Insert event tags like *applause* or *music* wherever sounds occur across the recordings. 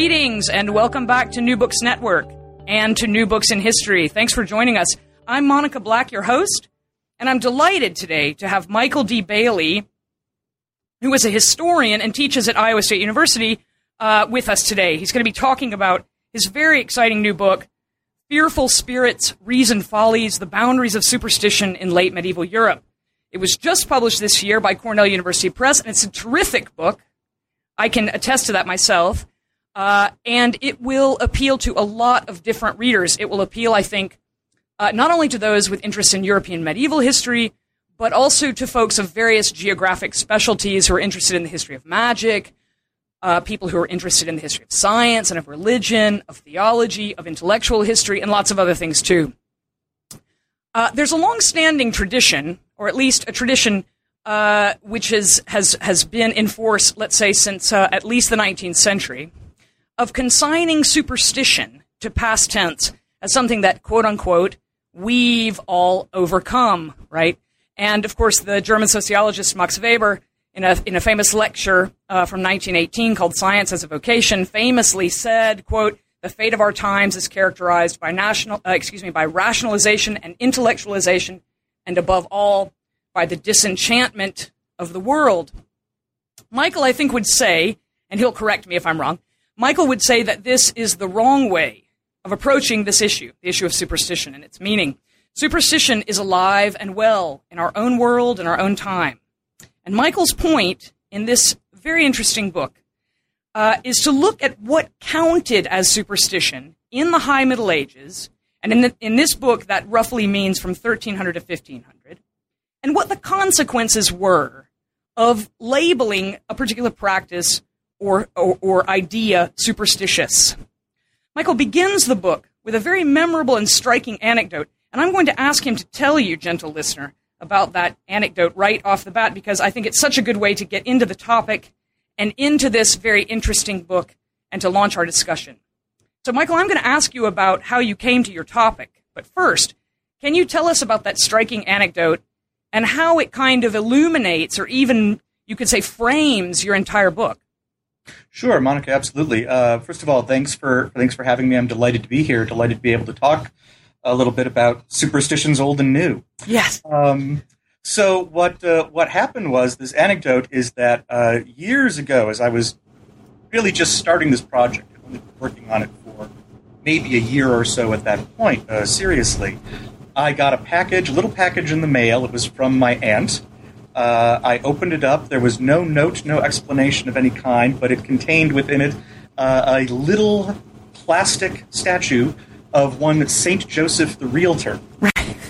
Greetings and welcome back to New Books Network and to New Books in History. Thanks for joining us. I'm Monica Black, your host, and I'm delighted today to have Michael D. Bailey, who is a historian and teaches at Iowa State University, uh, with us today. He's going to be talking about his very exciting new book, Fearful Spirits, Reasoned Follies, The Boundaries of Superstition in Late Medieval Europe. It was just published this year by Cornell University Press, and it's a terrific book. I can attest to that myself. Uh, and it will appeal to a lot of different readers. It will appeal, I think, uh, not only to those with interest in European medieval history, but also to folks of various geographic specialties who are interested in the history of magic, uh, people who are interested in the history of science and of religion, of theology, of intellectual history, and lots of other things too. Uh, there's a long-standing tradition, or at least a tradition uh, which has, has, has been in force, let's say, since uh, at least the 19th century, of consigning superstition to past tense as something that, quote unquote, we've all overcome, right? And of course, the German sociologist Max Weber, in a, in a famous lecture uh, from 1918 called Science as a Vocation, famously said, quote, the fate of our times is characterized by national, uh, excuse me, by rationalization and intellectualization, and above all, by the disenchantment of the world. Michael, I think, would say, and he'll correct me if I'm wrong, Michael would say that this is the wrong way of approaching this issue, the issue of superstition and its meaning. Superstition is alive and well in our own world and our own time. And Michael's point in this very interesting book uh, is to look at what counted as superstition in the High Middle Ages, and in, the, in this book, that roughly means from 1300 to 1500, and what the consequences were of labeling a particular practice or, or, or idea superstitious. Michael begins the book with a very memorable and striking anecdote, and I'm going to ask him to tell you, gentle listener, about that anecdote right off the bat because I think it's such a good way to get into the topic and into this very interesting book and to launch our discussion. So, Michael, I'm going to ask you about how you came to your topic. But first, can you tell us about that striking anecdote and how it kind of illuminates or even, you could say, frames your entire book? Sure, Monica, absolutely. Uh, first of all, thanks for thanks for having me. I'm delighted to be here. Delighted to be able to talk a little bit about superstitions, old and new. Yes. Um, so what uh, what happened was this anecdote is that uh, years ago, as I was really just starting this project, working on it for maybe a year or so at that point, uh, seriously, I got a package, a little package in the mail. It was from my aunt. Uh, I opened it up. There was no note, no explanation of any kind, but it contained within it uh, a little plastic statue of one Saint Joseph the Realtor,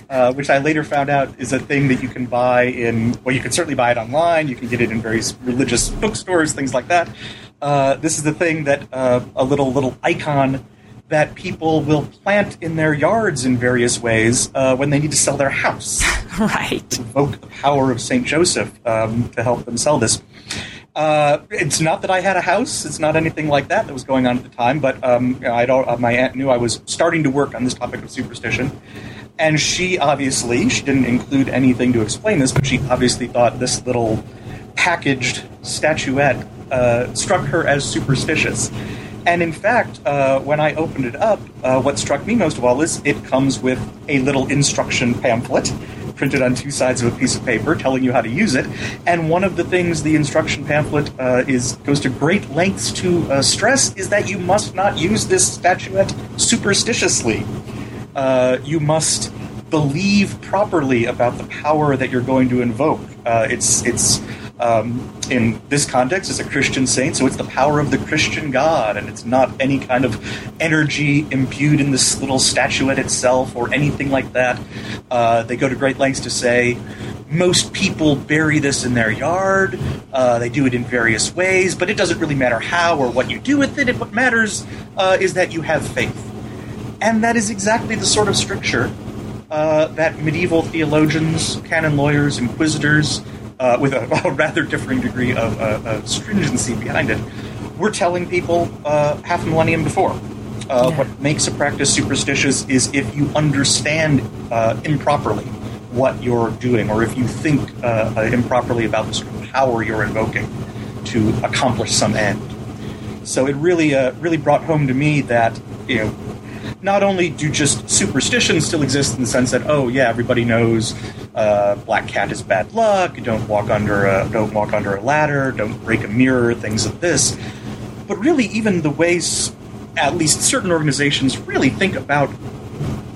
uh, which I later found out is a thing that you can buy in. Well, you can certainly buy it online. You can get it in various religious bookstores, things like that. Uh, this is the thing that uh, a little little icon that people will plant in their yards in various ways uh, when they need to sell their house. *laughs* right. Invoke the power of Saint Joseph um, to help them sell this. Uh, it's not that I had a house. It's not anything like that that was going on at the time. But um, I don't, uh, my aunt knew I was starting to work on this topic of superstition, and she obviously she didn't include anything to explain this, but she obviously thought this little packaged statuette uh, struck her as superstitious. And in fact, uh, when I opened it up, uh, what struck me most of all is it comes with a little instruction pamphlet printed on two sides of a piece of paper telling you how to use it. And one of the things the instruction pamphlet uh, is goes to great lengths to uh, stress is that you must not use this statuette superstitiously. Uh, you must believe properly about the power that you're going to invoke. Uh, it's it's um, in this context, it's a Christian saint, so it's the power of the Christian God, and it's not any kind of energy imbued in this little statuette itself or anything like that. Uh, they go to great lengths to say, most people bury this in their yard. Uh, they do it in various ways, but it doesn't really matter how or what you do with it. what matters uh, is that you have faith. And that is exactly the sort of stricture uh, that medieval theologians, canon lawyers, inquisitors, uh, with a, *laughs* a, rather differing degree of uh, stringency behind it, we're telling people uh, half a millennium before. Yeah. What makes a practice superstitious is if you understand improperly what you're doing, or if you think uh, uh, improperly about the sort of power you're invoking to accomplish some end. So it really, uh, really brought home to me that you know, not only do just superstitions still exist in the sense that oh yeah, everybody knows uh, black cat is bad luck, don't walk under a don't walk under a ladder, don't break a mirror, things of this, but really even the ways at least certain organizations really think about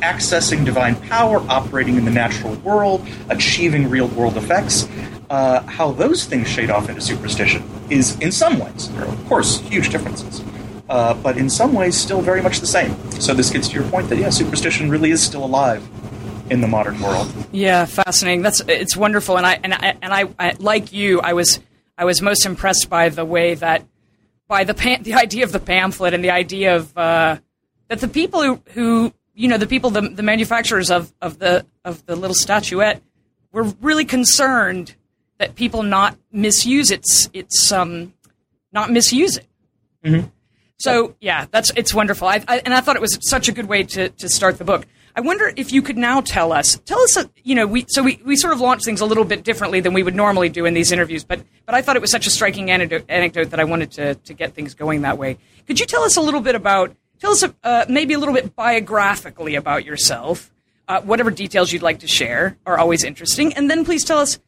accessing divine power, operating in the natural world, achieving real world effects, uh, how those things shade off into superstition is, in some ways, there are of course huge differences, uh, but in some ways still very much the same. So this gets to your point that yeah, superstition really is still alive in the modern world. Yeah, fascinating. That's it's wonderful, and I and I and I, I like you. I was I was most impressed by the way that by the the idea of the pamphlet and the idea of uh, that the people who who you know, the people, the, the manufacturers of, of the of the little statuette were really concerned that people not misuse its its um not misuse it. Mm-hmm. So yeah, that's it's wonderful. I, I, and I thought it was such a good way to to start the book. I wonder if you could now tell us, tell us, uh, you know, we so we, we sort of launch things a little bit differently than we would normally do in these interviews, but but I thought it was such a striking anecdote, anecdote that I wanted to to get things going that way. Could you tell us a little bit about Tell us uh, maybe a little bit biographically about yourself. Uh, whatever details you'd like to share are always interesting. And then please tell us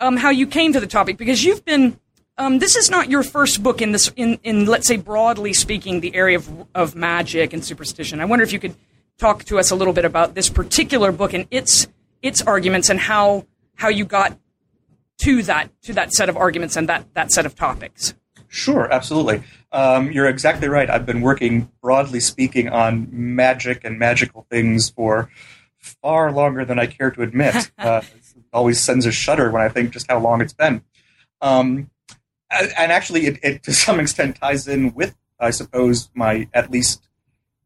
um, how you came to the topic because you've been. Um, this is not your first book in this in, in let's say broadly speaking the area of, of magic and superstition. I wonder if you could talk to us a little bit about this particular book and its its arguments and how how you got to that to that set of arguments and that that set of topics. Sure, absolutely. Um, you're exactly right. I've been working, broadly speaking, on magic and magical things for far longer than I care to admit. *laughs* uh, it always sends a shudder when I think just how long it's been. Um, and actually, it, it, to some extent ties in with, I suppose, my at least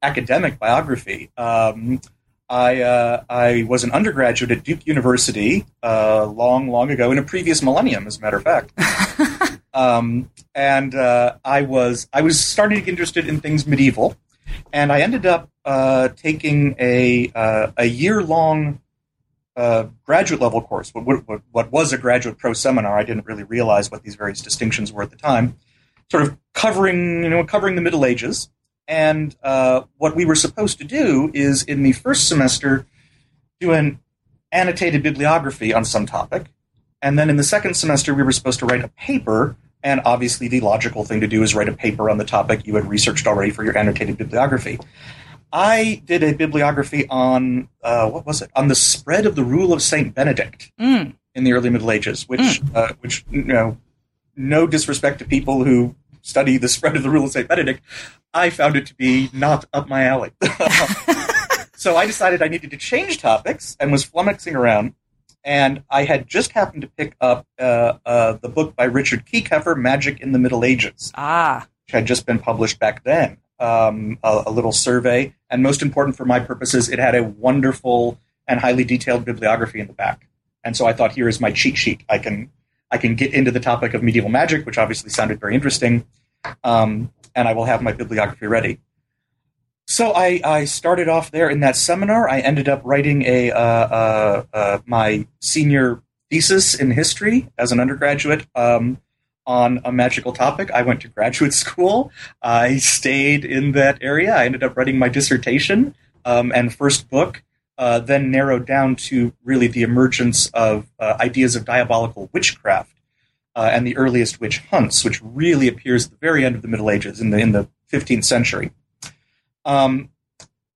academic biography. Um, I uh, I was an undergraduate at Duke University uh, long, long ago in a previous millennium, as a matter of fact. *laughs* Um, and uh, I was I was starting to get interested in things medieval, and I ended up uh, taking a uh, a year long uh, graduate level course. What, what, what, was a graduate pro seminar? I didn't really realize what these various distinctions were at the time. Sort of covering you know covering the Middle Ages, and uh, what we were supposed to do is in the first semester do an annotated bibliography on some topic. And then in the second semester, we were supposed to write a paper and obviously, the logical thing to do is write a paper on the topic you had researched already for your annotated bibliography. I did a bibliography on uh, what was it? On the spread of the rule of Saint Benedict mm. in the early Middle Ages, which, mm. uh, which you know, no disrespect to people who study the spread of the rule of Saint Benedict, I found it to be not up my alley. *laughs* so I decided I needed to change topics and was flummoxing around and I had just happened to pick up uh, uh, the book by Richard Kieckhefer, Magic in the Middle Ages. Ah. Which had just been published back then. Um, a, a, little survey, and most important for my purposes, it had a wonderful and highly detailed bibliography in the back. And so I thought, here is my cheat sheet. I can I can get into the topic of medieval magic, which obviously sounded very interesting, um, and I will have my bibliography ready. So I, I started off there in that seminar. I ended up writing a uh, uh, uh, my senior thesis in history as an undergraduate um, on a magical topic. I went to graduate *laughs* school. I stayed in that area. I ended up writing my dissertation um, and first book. Uh, then narrowed down to really the emergence of uh, ideas of diabolical witchcraft uh, and the earliest witch hunts, which really appears at the very end of the Middle Ages in the in the 15th century. Um,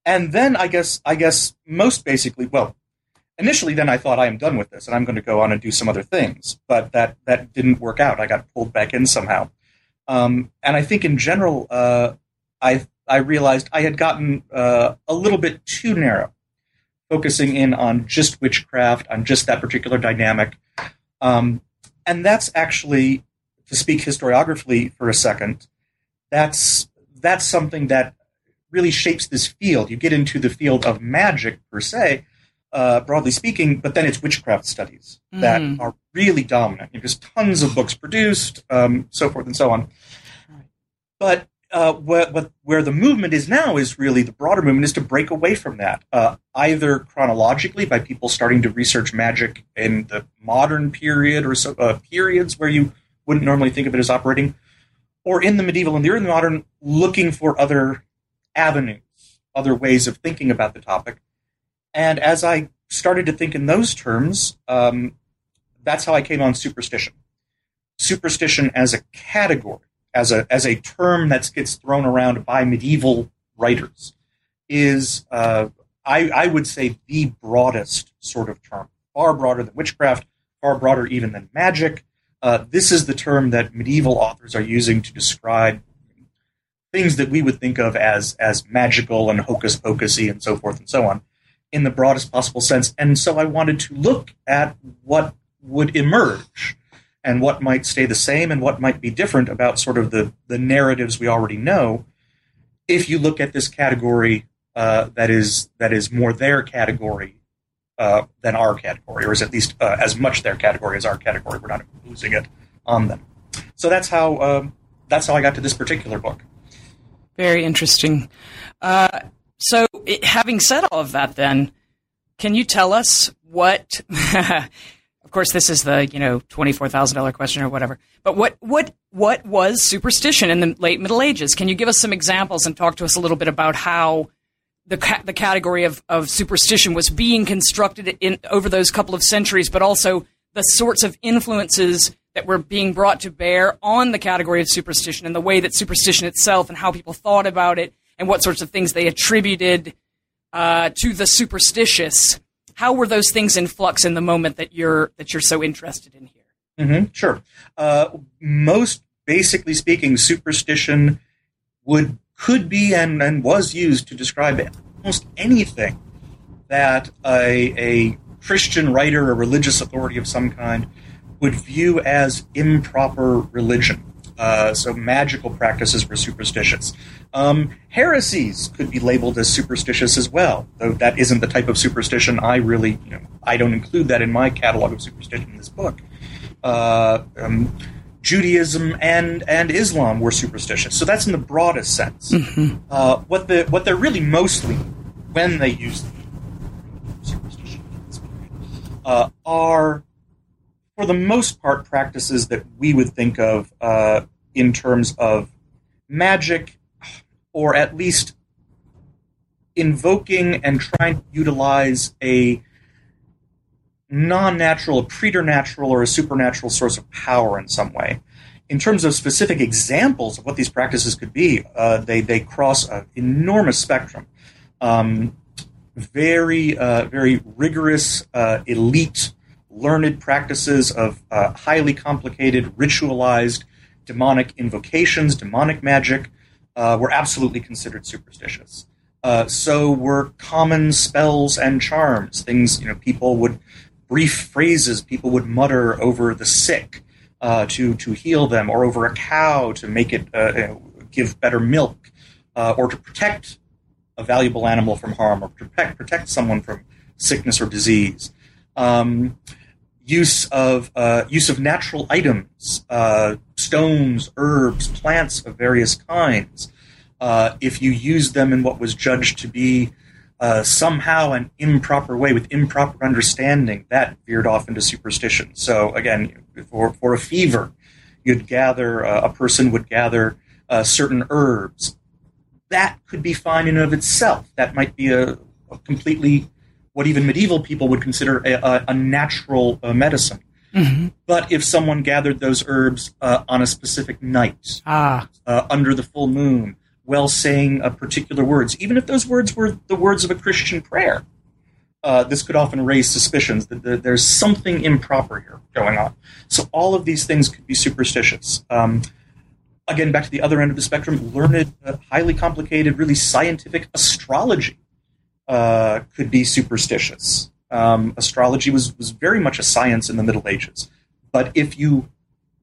and then I guess I guess most basically, well, initially then I thought I am done with this and I'm going to go on and do some other things, but that that didn't work out. I got pulled back in somehow. Um, and I think in general, uh, I I realized I had gotten uh, a little bit too narrow, focusing in on just witchcraft, on just that particular dynamic. Um, and that's actually, to speak historiographically for a second, that's that's something that really shapes this field. You get into the field of magic per se, uh, broadly speaking, but then it's witchcraft studies that Mhm. are really dominant. There's tons of books produced, um, so forth and so on. But uh, what, where the movement is now is really the broader movement is to break away from that, uh, either chronologically by people starting to research magic in the modern period or so, uh, periods where you wouldn't normally think of it as operating, or in the medieval and the early modern, looking for other avenues, other ways of thinking about the topic. And as I started to think in those terms, um, that's how I came on superstition. Superstition as a category, as a as a term that gets thrown around by medieval writers, is uh, I, I would say the broadest sort of term, far broader than witchcraft, far broader even than magic. Uh, this is the term that medieval authors are using to describe things that we would think of as as magical and hocus pocusy and so forth and so on in the broadest possible sense. And so I wanted to look at what would emerge and what might stay the same and what might be different about sort of the, the narratives we already know if you look at this category uh, that is that is more their category uh, than our category, or is at least uh, as much their category as our category. We're not imposing it on them. So that's how um, that's how I got to this particular book. Very interesting. Uh, so, it, having said all of that, then, can you tell us what? *laughs* of course, this is the you know twenty four thousand dollar question or whatever. But what what what was superstition in the late Middle Ages? Can you give us some examples and talk to us a little bit about how the ca- the category of, of superstition was being constructed in over those couple of centuries, but also the sorts of influences that were being brought to bear on the category of superstition and the way that superstition itself and how people thought about it and what sorts of things they attributed uh, to the superstitious. How were those things in flux in the moment that you're that you're so interested in here? hmm sure. Uh, most basically speaking, superstition would could be and, and was used to describe almost anything that a, a Christian writer, a religious authority of some kind, would view as improper religion. Uh, so magical practices were superstitious. Um, heresies could be labeled as superstitious as well, though that isn't the type of superstition I really, you know, I don't include that in my catalog of superstition in this book. Uh, um, Judaism and and Islam were superstitious, so that's in the broadest sense. Uh, what the what they're really mostly when they use superstition uh, are for the most part practices that we would think of uh, in terms of magic, or at least invoking and trying to utilize a non-natural, a preternatural, or a supernatural source of power in some way. In terms of specific examples of what these practices could be, uh, they they cross an enormous spectrum. Um, very uh, very rigorous, uh, elite, learned practices of uh, highly complicated, ritualized demonic invocations, demonic magic, uh, were absolutely considered superstitious. Uh, so were common spells and charms, things you know people would brief phrases people would mutter over the sick uh, to to heal them, or over a cow to make it uh, know, give better milk, uh, or to protect a valuable animal from harm, or protect protect someone from sickness or disease. Um, use of uh, use of natural items, uh, stones, herbs, plants of various kinds. Uh, if you use them in what was judged to be uh, somehow an improper way with improper understanding, that veered off into superstition. So again, for for a fever, you'd gather uh, a person would gather uh, certain herbs. That could be fine in of itself. That might be a, a completely what even medieval people would consider a, a, a natural uh, medicine. But if someone gathered those herbs uh, on a specific night, Ah, uh, under the full moon, while saying particular words, even if those words were the words of a Christian prayer, uh, this could often raise suspicions that there- there's something improper here going on. So all of these things could be superstitious. Um, again, back to the other end of the spectrum, learned, uh, highly complicated, really scientific astrology uh, could be superstitious. Um, astrology was, was very much a science in the Middle Ages. But if you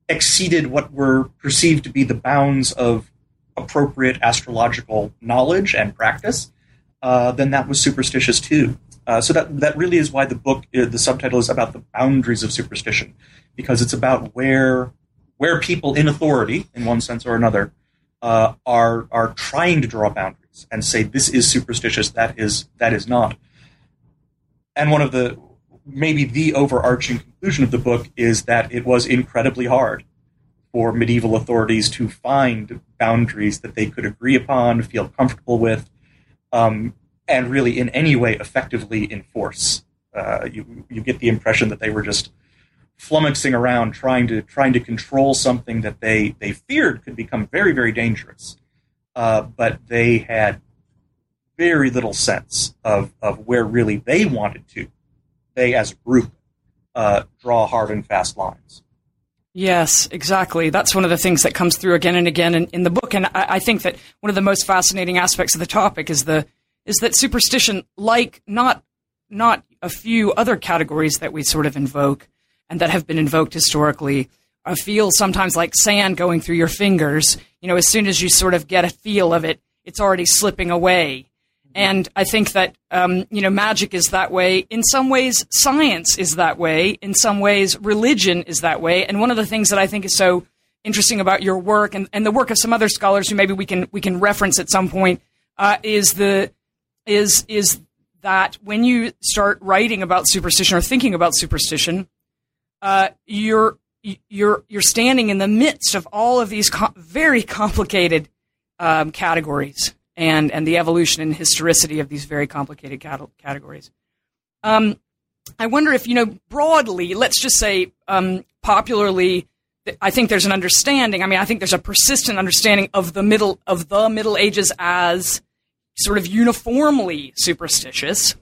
exceeded what were perceived to be the bounds of appropriate astrological knowledge and practice, uh, then that was superstitious too. Uh, so that that really is why the book, uh, the subtitle is about the boundaries of superstition, because it's about where where people in authority, in one sense or another, uh, are are trying to draw boundaries and say this is superstitious, that is that is not. And one of the maybe the overarching conclusion of the book is that it was incredibly hard for medieval authorities to find boundaries that they could agree upon, feel comfortable with, um, and really in any way effectively enforce. Uh, you you get the impression that they were just flummoxing around trying to trying to control something that they they feared could become very very dangerous, uh, but they had very little sense of of where really they wanted to they as a group uh, draw hard and fast lines. Yes, exactly. That's one of the things that comes through again and again in, in the book, and I, I, think that one of the most fascinating aspects of the topic is the is that superstition, like not not a few other categories that we sort of invoke and that have been invoked historically, uh, feels sometimes like sand going through your fingers. You know, as soon as you sort of get a feel of it, it's already slipping away. And I think that, um, you know, magic is that way. In some ways, science is that way. In some ways, religion is that way. And one of the things that I think is so interesting about your work and, and the work of some other scholars who maybe we can, we can reference at some point, uh, is the, is, is that when you start writing about superstition or thinking about superstition, uh, you're, you're, you're standing in the midst of all of these very complicated um, categories and and the evolution and historicity of these very complicated cat- categories. Um, I wonder if you know broadly, let's just say um, popularly. I think there's an understanding. I mean, I think there's a persistent understanding of the middle of the Middle Ages as sort of uniformly superstitious.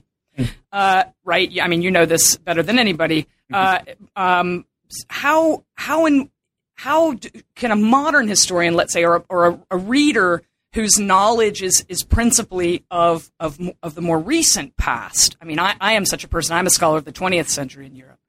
Uh, right? I mean, you know this better than anybody. Mm-hmm. Uh, um, how how in how do, can a modern historian, let's say, or, or a, a reader whose knowledge is is principally of of of the more recent past. I mean, I, I am such a person. I'm a scholar of the 20th century in Europe.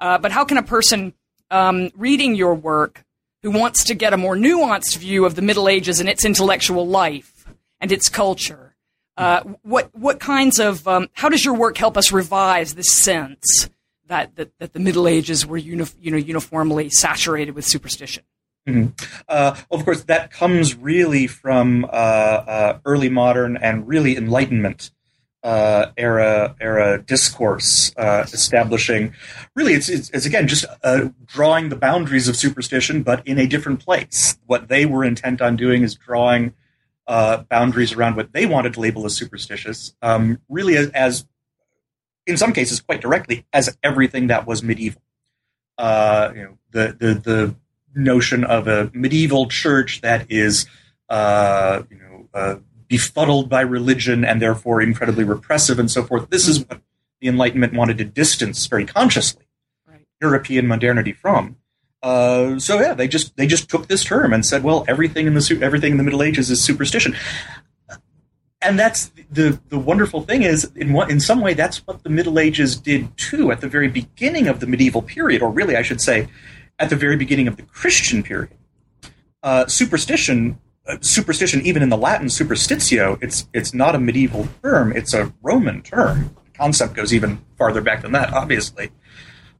Uh, but how can a person um, reading your work who wants to get a more nuanced view of the Middle Ages and its intellectual life and its culture, uh, what what kinds of um, how does your work help us revise this sense that that, that the Middle Ages were uni- you know uniformly saturated with superstition? Mm-hmm. Uh, well, of course, that comes really from uh, uh, early modern and really Enlightenment uh, era era discourse, establishing really it's, it's, it's again just drawing the boundaries of superstition, but in a different place. What they were intent on doing is drawing boundaries around what they wanted to label as superstitious, um, really as, as, in some cases quite directly as everything that was medieval. you know the the the notion of a medieval church that is, uh, you know, uh, befuddled by religion and therefore incredibly repressive and so forth. This is what the Enlightenment wanted to distance very consciously right. European modernity from. Uh, so yeah, they just they just took this term and said, well, everything in the everything in the Middle Ages is superstition, and that's the the wonderful thing is in what in some way that's what the Middle Ages did too at the very beginning of the medieval period, or really I should say, at the very beginning of the Christian period. Uh, superstition, uh, superstition, even in the Latin superstitio, it's it's not a medieval term; it's a Roman term. The concept goes even farther back than that, obviously.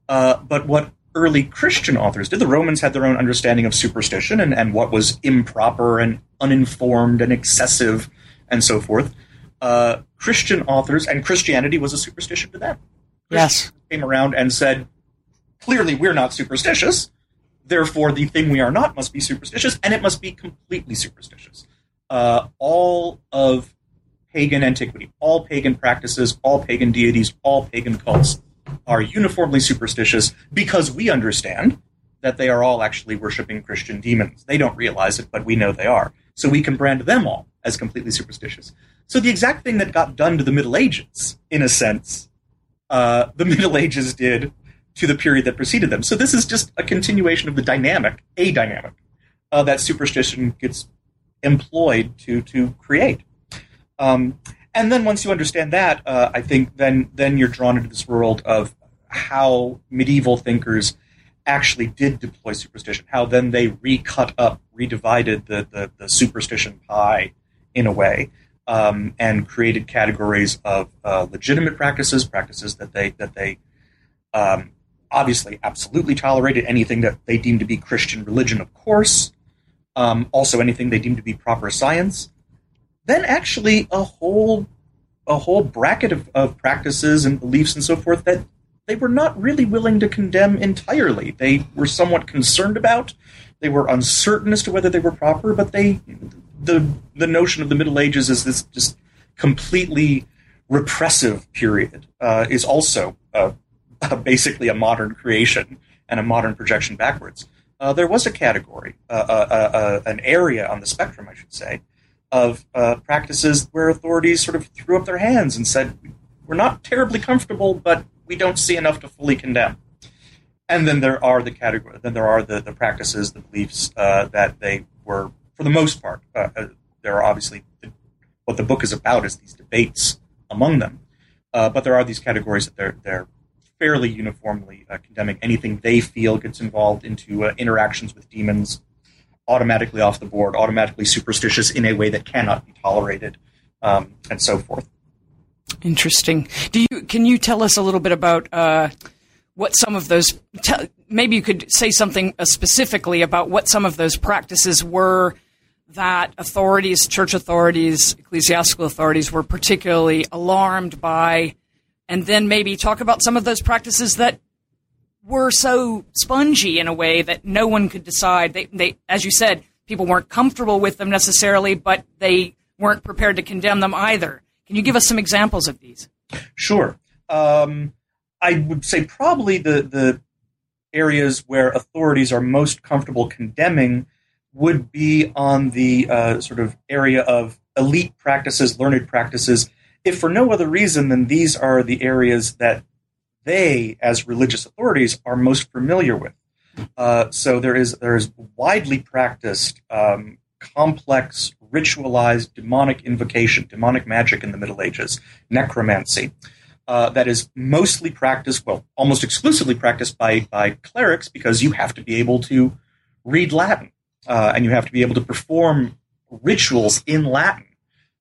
Uh, but what early Christian authors did, the Romans had their own understanding of superstition and, and what was improper and uninformed and excessive and so forth. Uh, Christian authors and Christianity was a superstition to them. Yes, came around and said clearly we're not superstitious. Therefore, the thing we are not must be superstitious, and it must be completely superstitious. Uh, all of pagan antiquity, all pagan practices, all pagan deities, all pagan cults are uniformly superstitious because we understand that they are all actually worshiping Christian demons. They don't realize it, but we know they are. So we can brand them all as completely superstitious. So the exact thing that got done to the Middle Ages, in a sense, uh, the *laughs* Middle Ages did to the period that preceded them. So this is just a continuation of the dynamic, a dynamic, uh, that superstition gets employed to to create. Um, and then once you understand that, uh, I think then then you're drawn into this world of how medieval thinkers actually did deploy superstition. How then they recut up, redivided the the, the superstition pie in a way, um, and created categories of uh, legitimate practices, practices that they that they um, obviously absolutely tolerated, anything that they deemed to be Christian religion, of course. Um, also, anything they deemed to be proper science, then actually a whole a whole bracket of, of practices and beliefs and so forth that they were not really willing to condemn entirely. They were somewhat concerned about. They were uncertain as to whether they were proper, but they the the notion of the Middle Ages as this just completely repressive period uh, is also basically a modern creation and a modern projection backwards. Uh, there was a category, uh, uh, uh, an area on the spectrum, I should say, of uh, practices where authorities sort of threw up their hands and said, "We're not terribly comfortable, but we don't see enough to fully condemn." And then there are the category. Then there are the, the practices, the beliefs uh, that they were, for the most part, uh, uh there are obviously the, what the book is about is these debates among them. Uh, but there are these categories that they're they're fairly uniformly uh, condemning anything they feel gets involved into interactions with demons automatically off the board, automatically superstitious in a way that cannot be tolerated, um, and so forth. Interesting. Do you can you tell us a little bit about uh, what some of those? Te- maybe you could say something uh, specifically about what some of those practices were that authorities, church authorities, ecclesiastical authorities were particularly alarmed by, and then maybe talk about some of those practices that were so spongy in a way that no one could decide. They, they, as you said, people weren't comfortable with them necessarily, but they weren't prepared to condemn them either. Can you give us some examples of these? Sure. Um, I would say probably the the areas where authorities are most comfortable condemning would be on the uh, sort of area of elite practices, learned practices. If for no other reason than these are the areas that they, as religious authorities, are most familiar with. Uh, so there is there is widely practiced um, complex ritualized demonic invocation, demonic magic in the Middle Ages, necromancy. Uh, that is mostly practiced, well, almost exclusively practiced by by clerics because you have to be able to read Latin uh, and you have to be able to perform rituals in Latin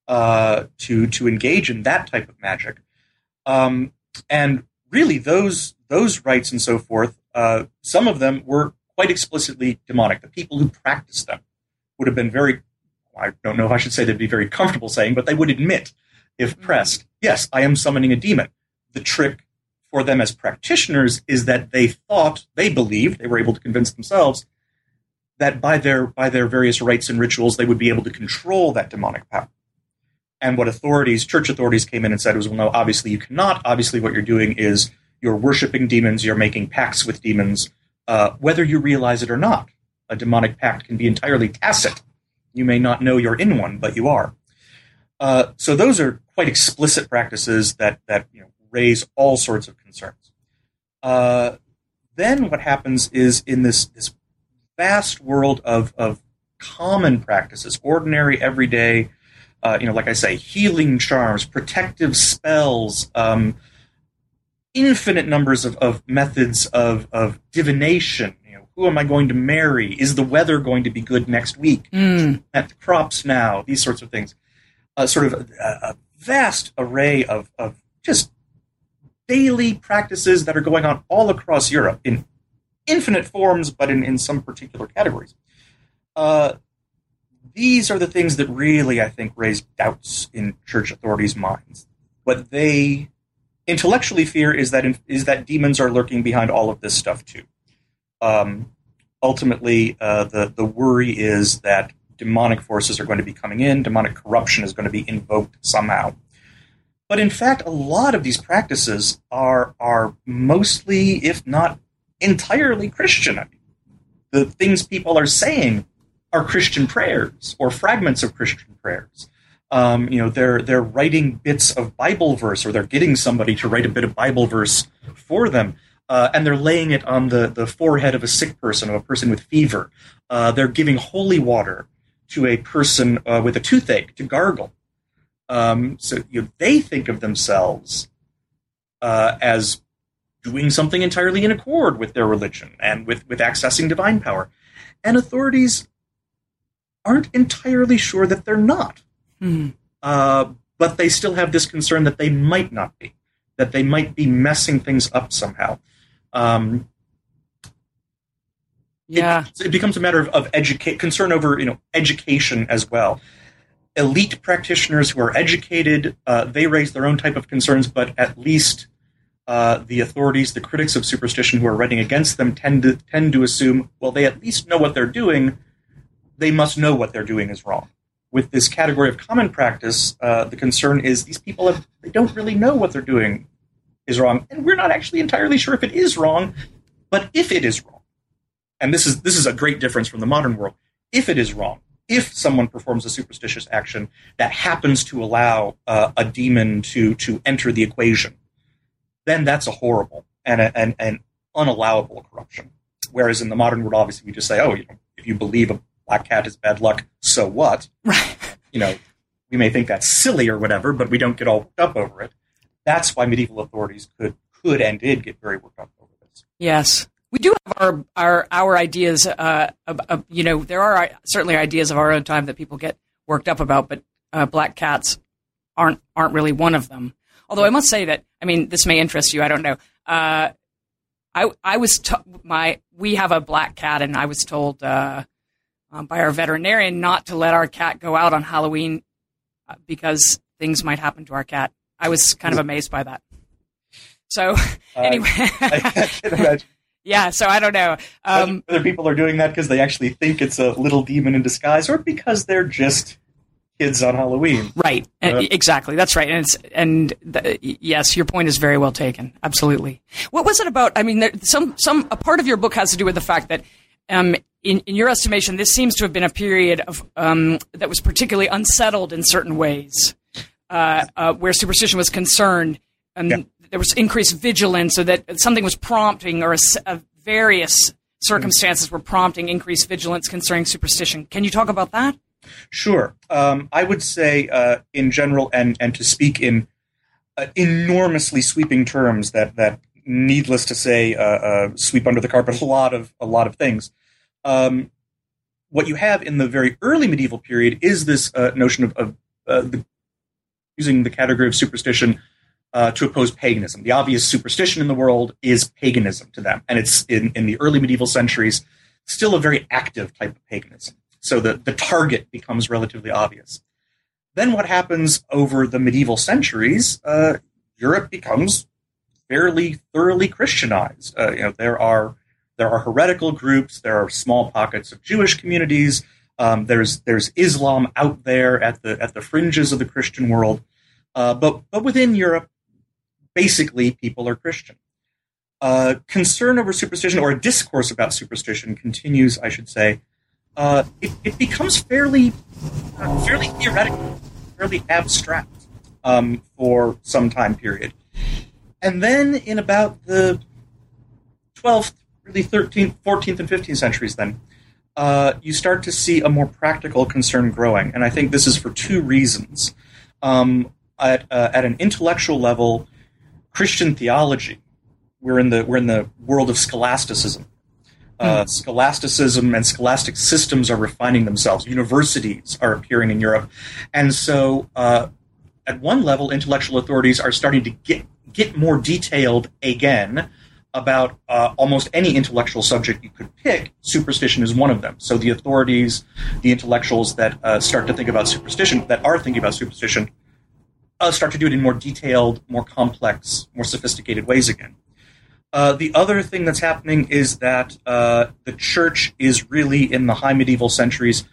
uh, to to engage in that type of magic. Um, and really those those rites and so forth, uh, some of them were quite explicitly demonic. The people who practiced them would have been very, I don't know if I should say they'd be very comfortable saying, but they would admit, if mm-hmm. pressed, yes, I am summoning a demon. The trick for them as practitioners is that they thought, they believed, they were able to convince themselves that by their by their various rites and rituals they would be able to control that demonic power. And what authorities, church authorities, came in and said was, well, no, obviously you cannot. Obviously, what you're doing is you're worshiping demons, you're making pacts with demons, uh, whether you realize it or not. A demonic pact can be entirely tacit. You may not know you're in one, but you are. Uh, so those are quite explicit practices that that you know, raise all sorts of concerns. Uh, then what happens is in this this vast world of of common practices, ordinary, everyday uh, you know, like I say, healing charms, protective spells, um, infinite numbers of, of methods of, of divination. You know, who am I going to marry? Is the weather going to be good next week? Mm. At the crops now, these sorts of things. Uh, sort of a, a, vast array of, of just daily practices that are going on all across Europe in infinite forms, but in, in some particular categories. Uh, these are the things that really, I think, raise doubts in church authorities' minds. What they intellectually fear is that is that demons are lurking behind all of this stuff too. Um, ultimately, uh, the the worry is that demonic forces are going to be coming in, demonic corruption is going to be invoked somehow. But in fact, a lot of these practices are are mostly, if not entirely, Christian. I mean, the things people are saying are Christian prayers or fragments of Christian prayers. Um, you know, they're they're writing bits of Bible verse, or they're getting somebody to write a bit of Bible verse for them, uh, and they're laying it on the the forehead of a sick person, of a person with fever. Uh, they're giving holy water to a person uh, with a toothache to gargle. Um, so you know, they think of themselves uh, as doing something entirely in accord with their religion and with, with accessing divine power. And authorities aren't entirely sure that they're not. Hmm. Uh, but they still have this concern that they might not be, that they might be messing things up somehow. Um, Yeah. it, it becomes a matter of, of educate concern over you know education as well. Elite practitioners who are educated, uh, they raise their own type of concerns, but at least uh, the authorities, the critics of superstition who are writing against them, tend to tend to assume, well, they at least know what they're doing. They must know what they're doing is wrong. With this category of common practice, uh, the concern is these people have, they don't really know what they're doing is wrong, and we're not actually entirely sure if it is wrong. But if it is wrong, and this is this is a great difference from the modern world. If it is wrong, if someone performs a superstitious action that happens to allow uh, a demon to to enter the equation, then that's a horrible and an unallowable corruption. Whereas in the modern world, obviously, we just say, oh, you know, if you believe a black cat is bad luck, so what? Right. You know, we may think that's silly or whatever, but we don't get all worked up over it. That's why medieval authorities could could and did get very worked up over this. Yes. We do have our our, our ideas. Uh, of, of- you know, there are uh, certainly ideas of our own time that people get worked up about, but uh, black cats aren't aren't really one of them. Although I must say that I mean this may interest you. I don't know. Uh, I I was to- my we have a black cat, and I was told uh, um, by our veterinarian not to let our cat go out on Halloween uh, because things might happen to our cat. I was kind of amazed by that. So *laughs* anyway, *laughs* I can imagine yeah. So I don't know. Um, whether people are doing that because they actually think it's a little demon in disguise, or because they're just kids on Halloween. right. Uh, exactly. That's right. And it's and th- yes, your point is very well taken. Absolutely. What was it about? I mean, there, some some a part of your book has to do with the fact that. Um, in, in your estimation, this seems to have been a period of um, that was particularly unsettled in certain ways, uh, uh, where superstition was concerned, and Yeah. there was increased vigilance, so that something was prompting, or a, a various circumstances were prompting increased vigilance concerning superstition. Can you talk about that? Sure. Um, I would say, uh, in general, and and to speak in uh, enormously sweeping terms that that needless to say uh, uh, sweep under the carpet a lot of a lot of things. Um, what you have in the very early medieval period is this uh, notion of, of uh, the, using the category of superstition uh, to oppose paganism. The obvious superstition in the world is paganism to them, and it's in, in the early medieval centuries still a very active type of paganism. So the, the target becomes relatively obvious. Then what happens over the medieval centuries? Uh, Europe becomes fairly thoroughly Christianized. Uh, you know, there are there are heretical groups, there are small pockets of Jewish communities. Um, there's there's Islam out there at the at the fringes of the Christian world, uh, but but within Europe, basically people are Christian. Uh, concern over superstition or discourse about superstition continues, I should say. Uh, it, it becomes fairly uh, fairly theoretical, fairly abstract um, for some time period. And then in about the 12th, really 13th, 14th, and 15th centuries, then uh, you start to see a more practical concern growing. And I think this is for two reasons. Um, at, uh, at an intellectual level, Christian theology, we're in the, we're in the world of scholasticism. Uh, scholasticism and scholastic systems are refining themselves. Universities are appearing in Europe, and so uh, at one level, intellectual authorities are starting to get get more detailed again about uh, almost any intellectual subject you could pick. Superstition is one of them. So the authorities, the intellectuals that uh, start to think about superstition, that are thinking about superstition, uh, start to do it in more detailed, more complex, more sophisticated ways again. Uh, the other thing that's happening is that uh, the church is really in the high medieval centuries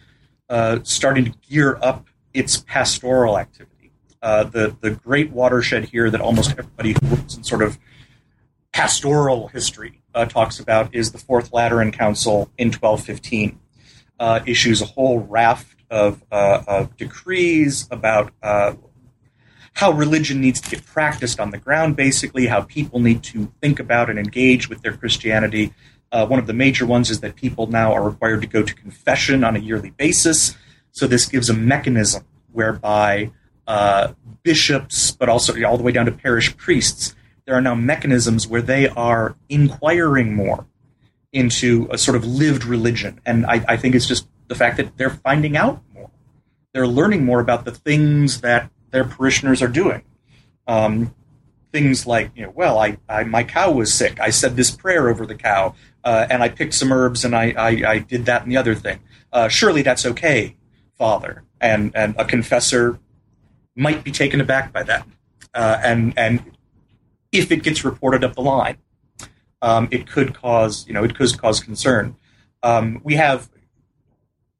uh, starting to gear up its pastoral activity. The the great watershed here that almost everybody who works in sort of pastoral history uh, talks about is the Fourth Lateran Council in 1215. Uh, issues a whole raft of, of decrees about how religion needs to get practiced on the ground, basically, how people need to think about and engage with their Christianity. Uh, one of the major ones is that people now are required to go to confession on a yearly basis. So this gives a mechanism whereby uh, bishops, but also all the way down to parish priests. There are now mechanisms where they are inquiring more into a sort of lived religion. And I, I think it's just the fact that they're finding out more. They're learning more about the things that their parishioners are doing. Um, things like, you know, well, I, I, my cow was sick. I said this prayer over the cow, uh, and I picked some herbs, and I, I, I did that and the other thing. Uh, surely that's okay, Father. And and a confessor might be taken aback by that. Uh, and and if it gets reported up the line, um, it could cause you know it could cause concern. Um, we have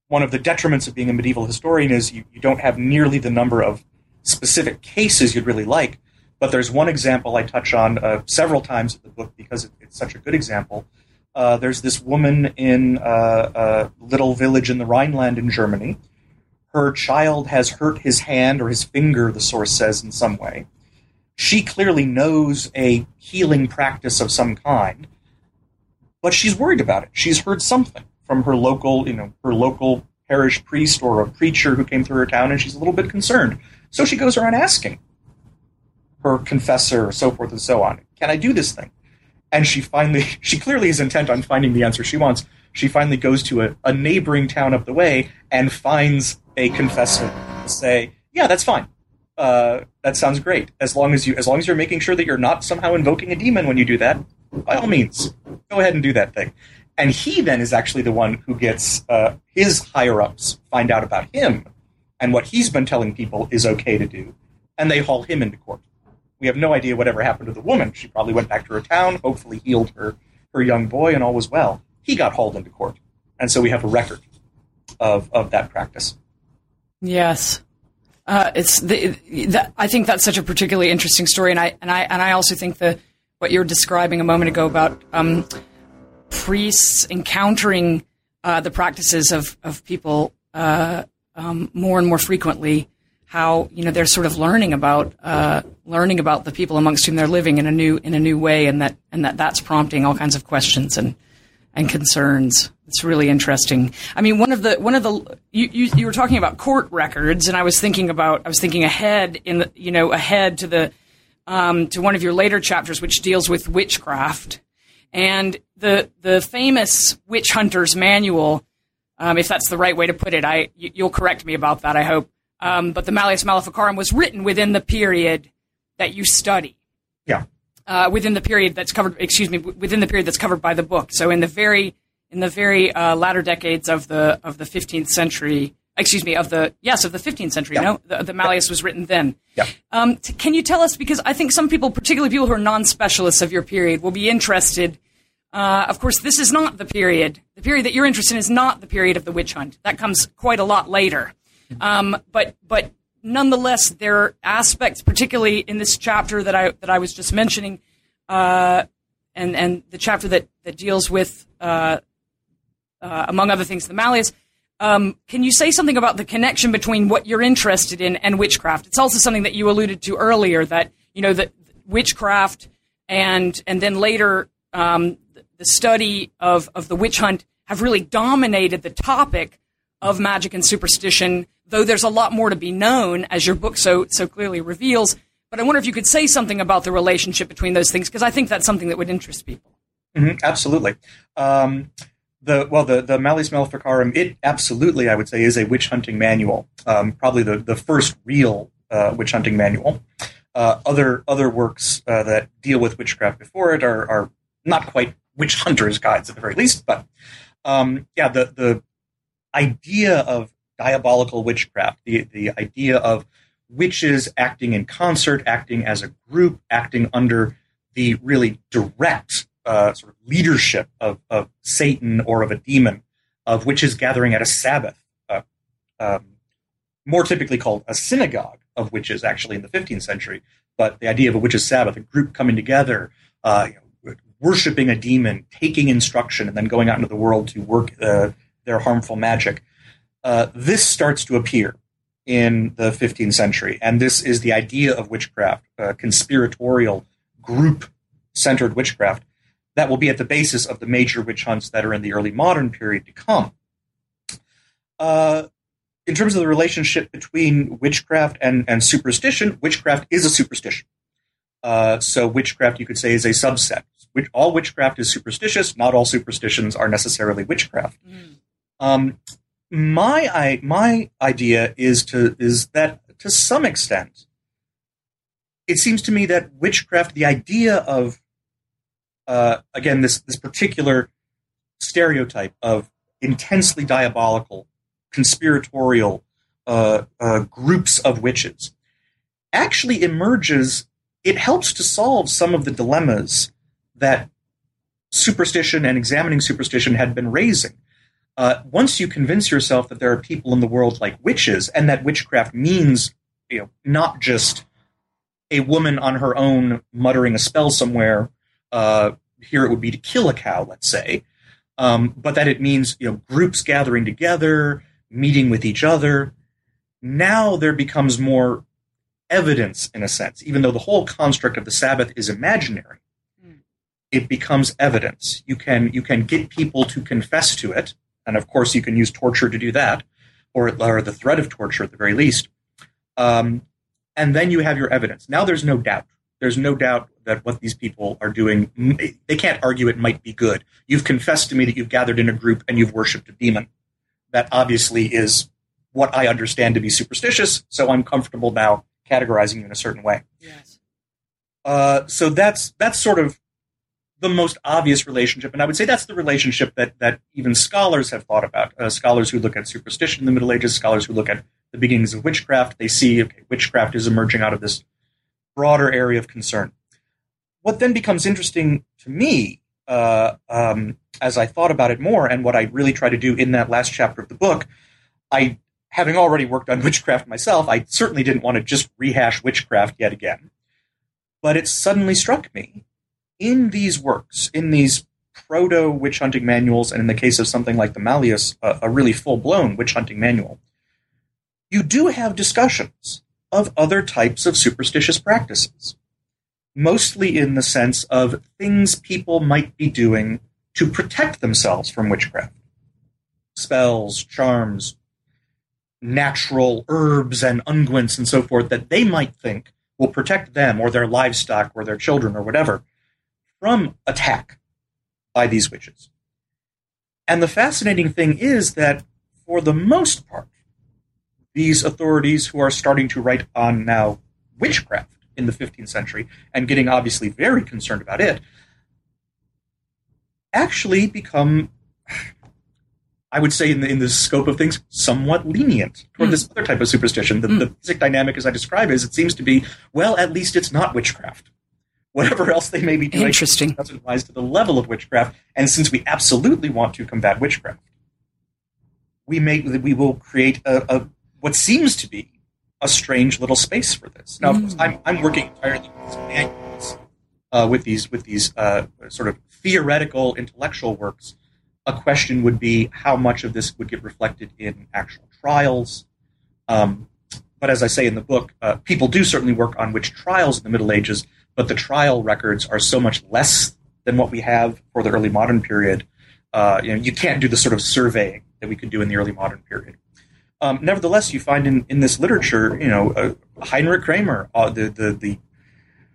one of the detriments of being a medieval historian is you, you don't have nearly the number of specific cases you'd really like. But there's one example I touch on uh, several times in the book because it, it's such a good example. Uh, there's this woman in uh, a little village in the Rhineland in Germany. Her child has hurt his hand or his finger, the source says, in some way she clearly knows a healing practice of some kind, but she's worried about it. She's heard something from her local, you know, her local parish priest or a preacher who came through her town, and she's a little bit concerned. So she goes around asking her confessor, or so forth and so on, "Can I do this thing?" And she finally, *laughs* she clearly is intent on finding the answer she wants. She finally goes to a, a neighboring town up the way and finds a confessor to say, "Yeah, that's fine uh, that sounds great. As long as you, as long as you're making sure that you're not somehow invoking a demon when you do that, by all means, go ahead and do that thing. And he then is actually the one who gets uh, his higher ups find out about him and what he's been telling people is okay to do, and they haul him into court. We have no idea whatever happened to the woman. She probably went back to her town, hopefully healed her her young boy, and all was well. He got hauled into court, and so we have a record of of that practice. Yes. Uh, it's the, the, I think that's such a particularly interesting story, and I and I and I also think the what you were describing a moment ago about um, priests encountering uh, the practices of of people uh, um, more and more frequently. How you know they're sort of learning about uh, learning about the people amongst whom they're living in a new in a new way, and that and that that's prompting all kinds of questions and and concerns. It's really interesting. I mean, one of the one of the you, you, you were talking about court records, and I was thinking about I was thinking ahead in the you know ahead to the um, to one of your later chapters, which deals with witchcraft and the the famous witch hunter's manual. Um, if that's the right way to put it, I you, will correct me about that. I hope. Um, but the Malleus Maleficarum was written within the period that you study. Yeah. Uh, within the period that's covered, excuse me, within the period that's covered by the book. So in the very in the very uh, latter decades of the of the 15th century. Excuse me, of the yes of the 15th century. Yeah. No, the, the Malleus yeah. was written then. Yeah. Um, t- can you tell us because I think some people, particularly people who are non-specialists of your period, will be interested. Uh, of course, this is not the period. The period that you're interested in is not the period of the witch hunt. That comes quite a lot later. Um, but but nonetheless, there are aspects, particularly in this chapter that I that I was just mentioning, uh, and and the chapter that that deals with uh, uh, among other things, the Malleus. Um, can you say something about the connection between what you're interested in and witchcraft? It's also something that you alluded to earlier that you know that witchcraft and and then later um, the study of of the witch hunt have really dominated the topic of magic and superstition. Though there's a lot more to be known, as your book so so clearly reveals. But I wonder if you could say something about the relationship between those things because I think that's something that would interest people. Mm-hmm, absolutely. Um, the well the the Malleus Maleficarum it absolutely I would say is a witch hunting manual. Um, probably the the first real uh, witch hunting manual. Uh, other other works uh, that deal with witchcraft before it are, are not quite witch hunters guides at the very least but um, yeah the the idea of diabolical witchcraft the the idea of witches acting in concert acting as a group acting under the really direct uh, sort of leadership of, of Satan or of a demon, of witches gathering at a Sabbath, uh, um, more typically called a synagogue of witches, actually in the 15th century. But the idea of a witches' Sabbath, a group coming together, uh, you know, worshiping a demon, taking instruction, and then going out into the world to work uh, their harmful magic. Uh, this starts to appear in the 15th century, and this is the idea of witchcraft, conspiratorial group centered witchcraft that will be at the basis of the major witch hunts that are in the early modern period to come. Uh, in terms of the relationship between witchcraft and, and superstition, witchcraft is a superstition. Uh, so witchcraft, you could say, is a subset. Which, all witchcraft is superstitious. Not all superstitions are necessarily witchcraft. Mm. Um, my I, my idea is to is that to some extent, it seems to me that witchcraft, the idea of uh, again this this particular stereotype of intensely diabolical, conspiratorial uh, uh, groups of witches, actually emerges. It helps to solve some of the dilemmas that superstition and examining superstition had been raising. Uh, once you convince yourself that there are people in the world like witches, and that witchcraft means, you know, not just a woman on her own muttering a spell somewhere. Uh, here it would be to kill a cow, let's say, um, but that it means you know groups gathering together, meeting with each other. Now there becomes more evidence in a sense, even though the whole construct of the Sabbath is imaginary. Mm. It becomes evidence. You can you can get people to confess to it and of course, you can use torture to do that, or, or the threat of torture at the very least. Um, and then you have your evidence. Now there's no doubt. There's no doubt that what these people are doing, they can't argue it might be good. You've confessed to me that you've gathered in a group and you've worshipped a demon. That obviously is what I understand to be superstitious, so I'm comfortable now categorizing you in a certain way. Yes. Uh, so that's that's sort of the most obvious relationship, and I would say that's the relationship that that even scholars have thought about. Uh, scholars who look at superstition in the Middle Ages, scholars who look at the beginnings of witchcraft, they see okay, witchcraft is emerging out of this broader area of concern. What then becomes interesting to me, uh, um, as I thought about it more, and what I really try to do in that last chapter of the book, I having already worked on *laughs* witchcraft myself, I certainly didn't want to just rehash witchcraft yet again. But it suddenly struck me in these works, in these proto witch hunting manuals, and in the case of something like the Malleus, a, a really full blown witch hunting manual, you do have discussions of other types of superstitious practices, mostly in the sense of things people might be doing to protect themselves from witchcraft. Spells, charms, natural herbs and unguents and so forth that they might think will protect them or their livestock or their children or whatever from attack by these witches. And the fascinating thing is that, for the most part, these authorities who are starting to write on now witchcraft in the 15th century and getting obviously very concerned about it actually become I would say in the, in the scope of things, somewhat lenient toward mm. this other type of superstition. The, mm. the basic dynamic, as I describe, is it seems to be, well, at least it's not witchcraft *laughs* whatever else they may be doing Interesting. doesn't rise to the level of witchcraft. And since we absolutely want to combat witchcraft, we may we will create a, a what seems to be a strange little space for this. Now, of course, I'm I'm working entirely with these manuals, uh, with these with these uh, sort of theoretical intellectual works. A question would be how much of this would get reflected in actual trials. Um, but as I say in the book, uh, people do certainly work on witch trials in the Middle Ages, but the trial records are so much less than what we have for the early modern period. Uh, you know, you can't do the sort of surveying that we could do in the early modern period. Um, nevertheless, you find in, in this literature, you know, uh, Heinrich Kramer, uh, the, the the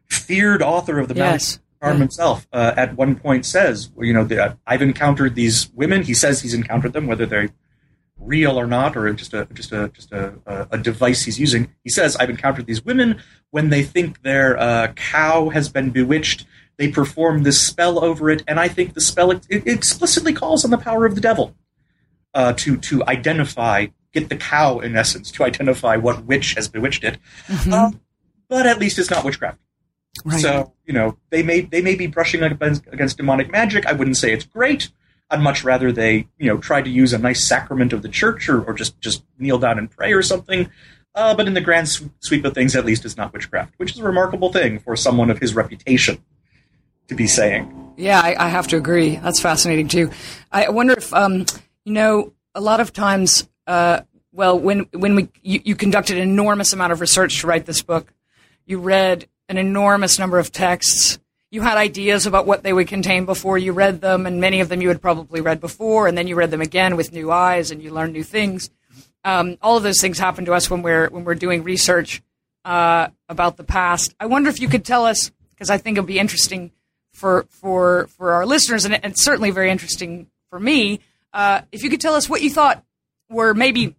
feared author of the yes. Charm himself, uh, at one point says, you know, the, I've encountered these women. He says he's encountered them, whether they're real or not, or just a just a just a, a device he's using. He says, "I've encountered these women when they think their uh, cow has been bewitched. They perform this spell over it, and I think the spell it, it explicitly calls on the power of the devil uh, to to identify, get the cow in essence to identify what witch has bewitched it. Mm-hmm. Uh, but at least it's not witchcraft. Right. So you know they may they may be brushing against, against demonic magic. I wouldn't say it's great I'd much rather they, you know, try to use a nice sacrament of the church or, or just, just kneel down and pray or something. Uh, but in the grand sweep of things, at least, it's not witchcraft, which is a remarkable thing for someone of his reputation to be saying. Yeah, I, I have to agree. That's fascinating too. I wonder if, um, you know, a lot of times, uh, well, when when we you, you conducted an enormous amount of research to write this book, you read an enormous number of texts you had ideas about what they would contain before you read them, and many of them you had probably read before, and then you read them again with new eyes and you learned new things. Um, all of those things happen to us when we're when we're doing research uh, about the past. I wonder if you could tell us, because I think it'll be interesting for for for our listeners, and it's certainly very interesting for me. Uh, if you could tell us what you thought were maybe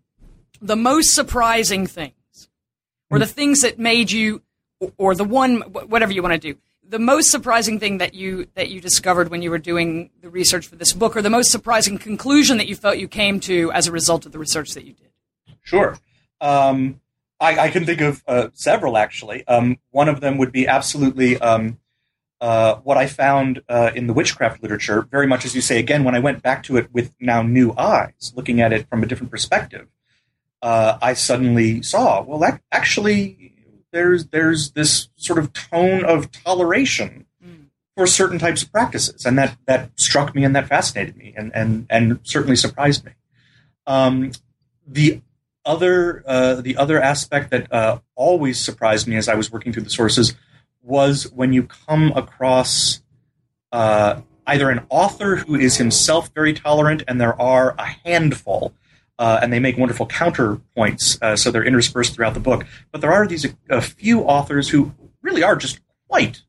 the most surprising things, or the things that made you, or the one, whatever you want to do, the most surprising thing that you that you discovered when you were doing the research for this book, or the most surprising conclusion that you felt you came to as a result of the research that you did. Sure. Um, I, I, can think of uh, several actually. Um, one of them would be absolutely um, uh, what I found uh, in the witchcraft literature, very much as you say, again, when I went back to it with now new eyes, looking at it from a different perspective, uh, I suddenly saw, well, that actually, there's, there's this sort of tone of toleration mm. for certain types of practices. And that, that struck me and that fascinated me and, and, and certainly surprised me. Um, the other, uh, the other aspect that uh, always surprised me as I was working through the sources was when you come across uh, either an author who is himself very tolerant, and there are a handful, uh, and they make wonderful counterpoints, uh, so they're interspersed throughout the book. But there are these a few authors who really are just quite.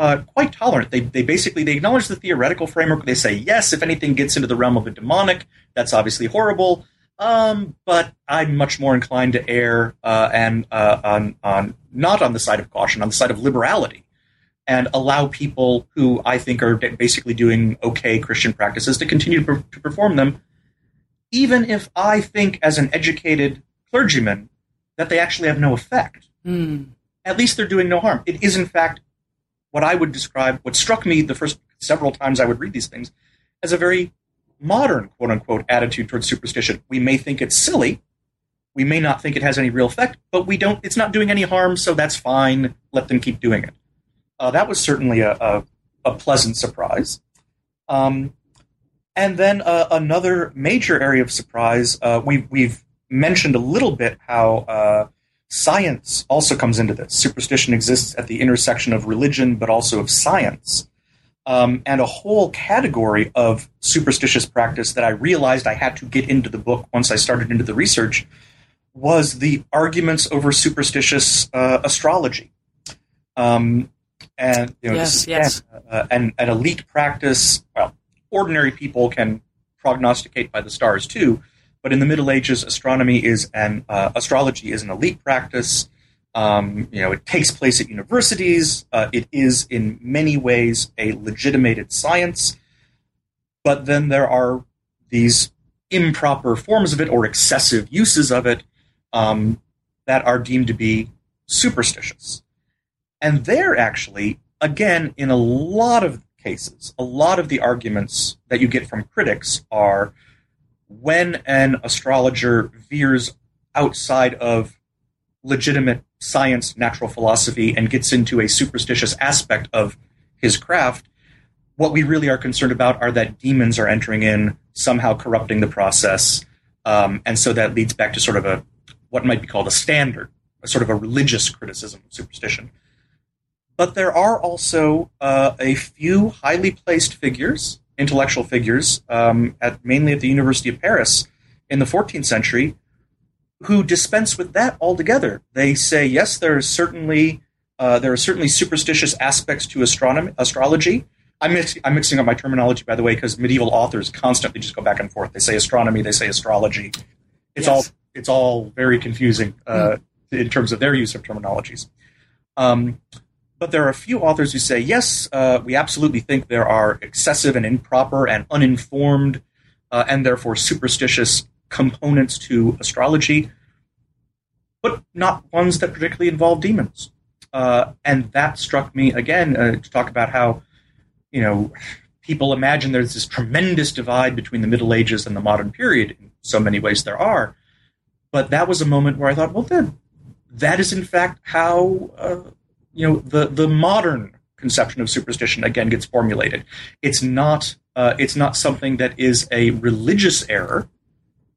Uh, quite tolerant. They, they basically they acknowledge the theoretical framework. They say yes, if anything gets into the realm of the demonic, that's obviously horrible. Um, but I'm much more inclined to err uh, and uh, on, on not on the side of caution, on the side of liberality, and allow people who I think are basically doing okay Christian practices to continue to, to perform them, even if I think, as an educated clergyman, that they actually have no effect. Mm. At least they're doing no harm. It is, in fact, what I would describe. What struck me the first several times I would read these things as a very modern quote unquote attitude towards superstition. We may think it's silly. We may not think it has any real effect, but we don't. It's not doing any harm, so that's fine. Let them keep doing it. Uh, that was certainly a, a, a pleasant surprise. Um, and then uh, another major area of surprise, uh, we, we've mentioned a little bit how uh, science also comes into this. Superstition exists at the intersection of religion, but also of science um, and a whole category of superstitious practice that I realized I had to get into the book once I started into the research was the arguments over superstitious uh, astrology. Um, and you know, yes, yes. Uh, an, an elite practice. Well, ordinary people can prognosticate by the stars too, but in the Middle Ages, astronomy is an uh, astrology is an elite practice. Um, you know, it takes place at universities. Uh, it is in many ways a legitimated science, but then there are these improper forms of it or excessive uses of it um, that are deemed to be superstitious. And there, actually, again, in a lot of cases, a lot of the arguments that you get from critics are when an astrologer veers outside of legitimate science, natural philosophy, and gets into a superstitious aspect of his craft, what we really are concerned about are that demons are entering in, somehow corrupting the process. Um, and so that leads back to sort of a what might be called a standard, a sort of a religious criticism of superstition. But there are also uh, a few highly placed figures, intellectual figures, um, at mainly at the University of Paris in the 14th century, who dispense with that altogether. They say, yes, there is certainly uh, there are certainly superstitious aspects to astronomy, astrology. I'm, mix- I'm mixing up my terminology, by the way, because medieval authors constantly just go back and forth. They say astronomy, they say astrology. It's yes. all it's all very confusing uh, mm. in terms of their use of terminologies. Um, but there are a few authors who say, yes, uh, we absolutely think there are excessive and improper and uninformed uh, and therefore superstitious components to astrology, but not ones that particularly involve demons. Uh, and that struck me again uh, to talk about how, you know, people imagine there's this tremendous divide between the Middle Ages and the modern period. In so many ways, there are. But that was a moment where I thought, well, then, that is in fact how, uh, you know, the, the modern conception of superstition again gets formulated. It's not, uh, it's not something that is a religious error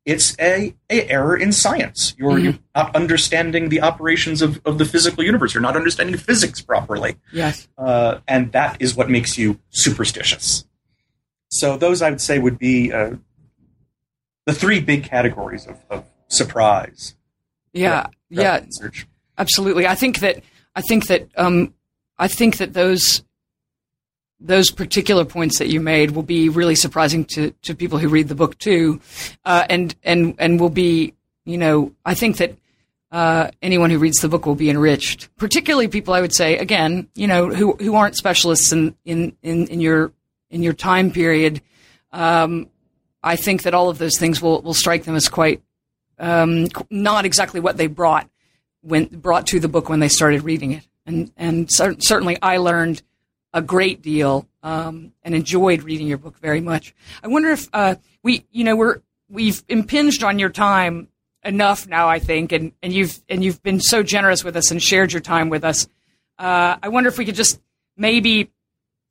it's a, a error in science. You're, mm-hmm. you're, not understanding the operations of, of the physical universe. You're not understanding physics properly. Yes. Uh, and that is what makes you superstitious. So those I would say would be uh, the three big categories of, of surprise. Yeah, yeah, absolutely. I think that I think that um, I think that those those particular points that you made will be really surprising to, to people who read the book too, uh, and and and will be you know I think that uh, anyone who reads the book will be enriched, particularly people I would say again you know who who aren't specialists in in in, in your in your time period. Um, I think that all of those things will will strike them as quite um, not exactly what they brought when brought to the book when they started reading it, and and cer- certainly I learned a great deal um, and enjoyed reading your book very much. I wonder if uh, we, you know, we're we've impinged on your time enough now. I think, and and you've and you've been so generous with us and shared your time with us. Uh, I wonder if we could just maybe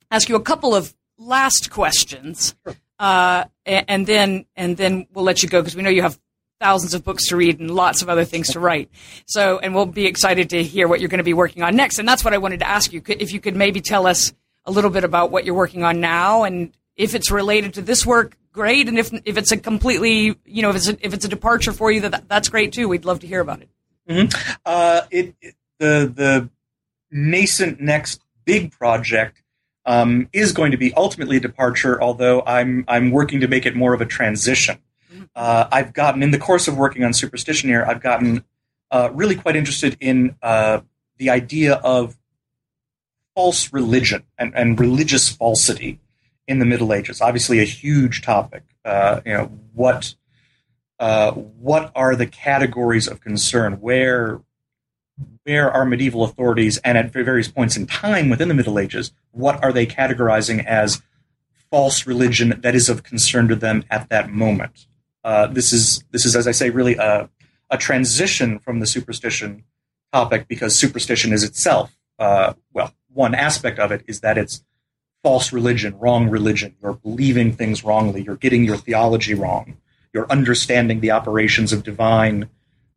ask you a couple of last questions, uh, and, and then and then we'll let you go because we know you have thousands of books to read and lots of other things to write. So, and we'll be excited to hear what you're going to be working on next. And that's what I wanted to ask you. If you could maybe tell us a little bit about what you're working on now and if it's related to this work, great. And if, if it's a completely, you know, if it's a, if it's a departure for you, that, that's great too. We'd love to hear about it. Mm-hmm. Uh, it, it, the, the nascent next big project um, is going to be ultimately a departure, although I'm, I'm working to make it more of a transition uh, I've gotten in the course of working on superstition here. I've gotten uh, really quite interested in uh, the idea of false religion and, and, religious falsity in the Middle Ages. Obviously, a huge topic. Uh, you know what uh, what are the categories of concern? Where where are medieval authorities and at various points in time within the Middle Ages, what are they categorizing as false religion that is of concern to them at that moment? Uh, this is this is as I say really a a transition from the superstition topic because superstition is itself uh, well one aspect of it is that it's false religion, wrong religion. You're believing things wrongly. You're getting your theology wrong. You're understanding the operations of divine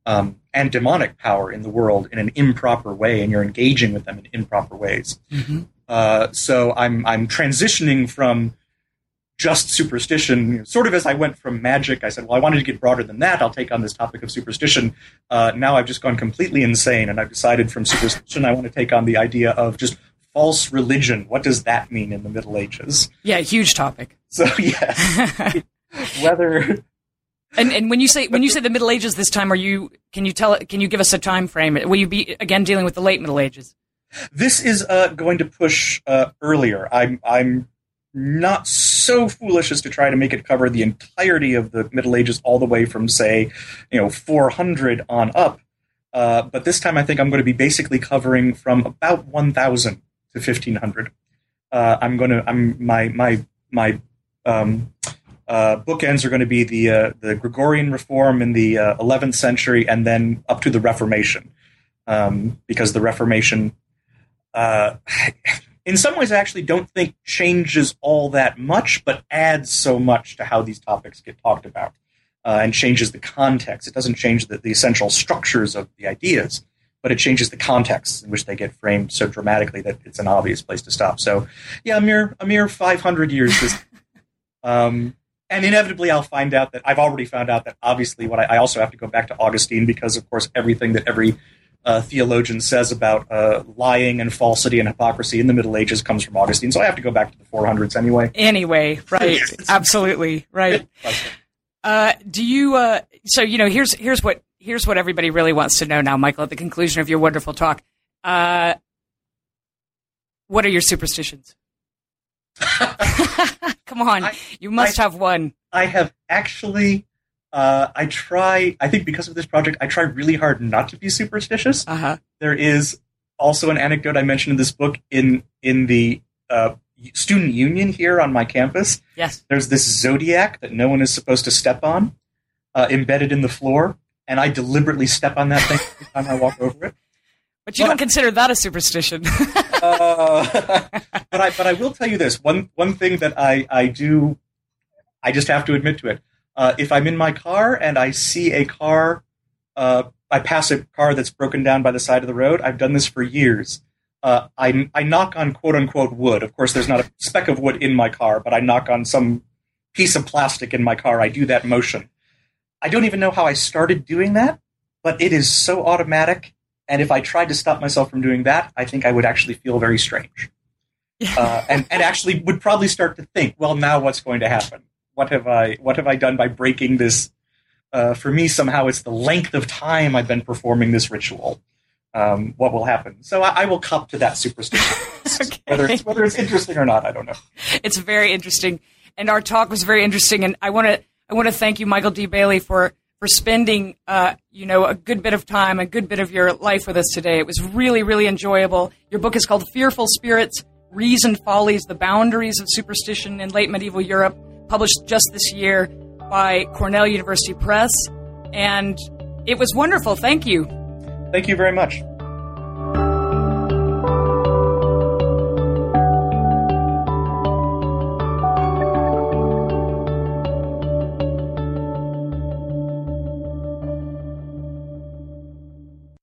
um, and demonic power in the world in an improper way, and you're engaging with them in improper ways. Mm-hmm. Uh, so I'm I'm transitioning from just superstition. Sort of as I went from magic, I said, well, I wanted to get broader than that. I'll take on this topic of superstition. Uh, now I've just gone completely insane, and I've decided from superstition I want to take on the idea of just false religion. What does that mean in the Middle Ages? Yeah, huge topic. So *laughs* yes, *laughs* whether. And, and when you say when you say the Middle Ages this time, are you can you tell can you give us a time frame? Will you be again dealing with the late Middle Ages? This is uh, going to push uh, earlier. I'm I'm not so foolish as to try to make it cover the entirety of the Middle Ages, all the way from say, you know, 400 on up. Uh, but this time, I think I'm going to be basically covering from about 1,000 to 1,500. Uh, I'm going to, I'm my my my um, uh, bookends are going to be the uh, the Gregorian Reform in the 11th uh, century, and then up to the Reformation, um, because the Reformation. In some ways, I actually don't think changes all that much, but adds so much to how these topics get talked about uh, and changes the context. It doesn't change the, the essential structures of the ideas, but it changes the context in which they get framed so dramatically that it's an obvious place to stop. So, yeah, a mere a mere 500 years. This, *laughs* um, and inevitably, I'll find out that I've already found out that obviously, what I, I also have to go back to Augustine because, of course, everything that every uh, theologian says about uh, lying and falsity and hypocrisy in the Middle Ages comes from Augustine. So I have to go back to the 400s anyway. Anyway, right? *laughs* *laughs* Absolutely, right. Uh, do you? Uh, so you know, here's here's what here's what everybody really wants to know now, Michael. At the conclusion of your wonderful talk, uh, what are your superstitions? *laughs* Come on, I, you must I, have one. I have actually uh, I try. I think because of this project, I try really hard not to be superstitious. Uh-huh. There is also an anecdote I mentioned in this book in in the uh, student union here on my campus. Yes, there's this zodiac that no one is supposed to step on, uh, embedded in the floor, and I deliberately step on that thing every time I walk over it. But you but, don't consider that a superstition. *laughs* uh, *laughs* but I but I will tell you this one one thing that I I do. I just have to admit to it. Uh, if I'm in my car and I see a car, uh, I pass a car that's broken down by the side of the road. I've done this for years. Uh, I, I knock on quote unquote wood. Of course, there's not a speck of wood in my car, but I knock on some piece of plastic in my car. I do that motion. I don't even know how I started doing that, but it is so automatic. And if I tried to stop myself from doing that, I think I would actually feel very strange. Uh, and, and actually would probably start to think, well, now what's going to happen? What have I, what have I done by breaking this? Uh, for me, somehow it's the length of time I've been performing this ritual. Um, what will happen? So I, I will cop to that superstition. *laughs* Okay. Whether it's whether it's interesting or not, I don't know. It's very interesting, and our talk was very interesting. And I want to I want to thank you, Michael D. Bailey, for for spending uh, you know a good bit of time, a good bit of your life with us today. It was really really enjoyable. Your book is called Fearful Spirits: Reasoned Follies, the Boundaries of Superstition in Late Medieval Europe, published just this year by Cornell University Press, and it was wonderful. Thank you. Thank you very much.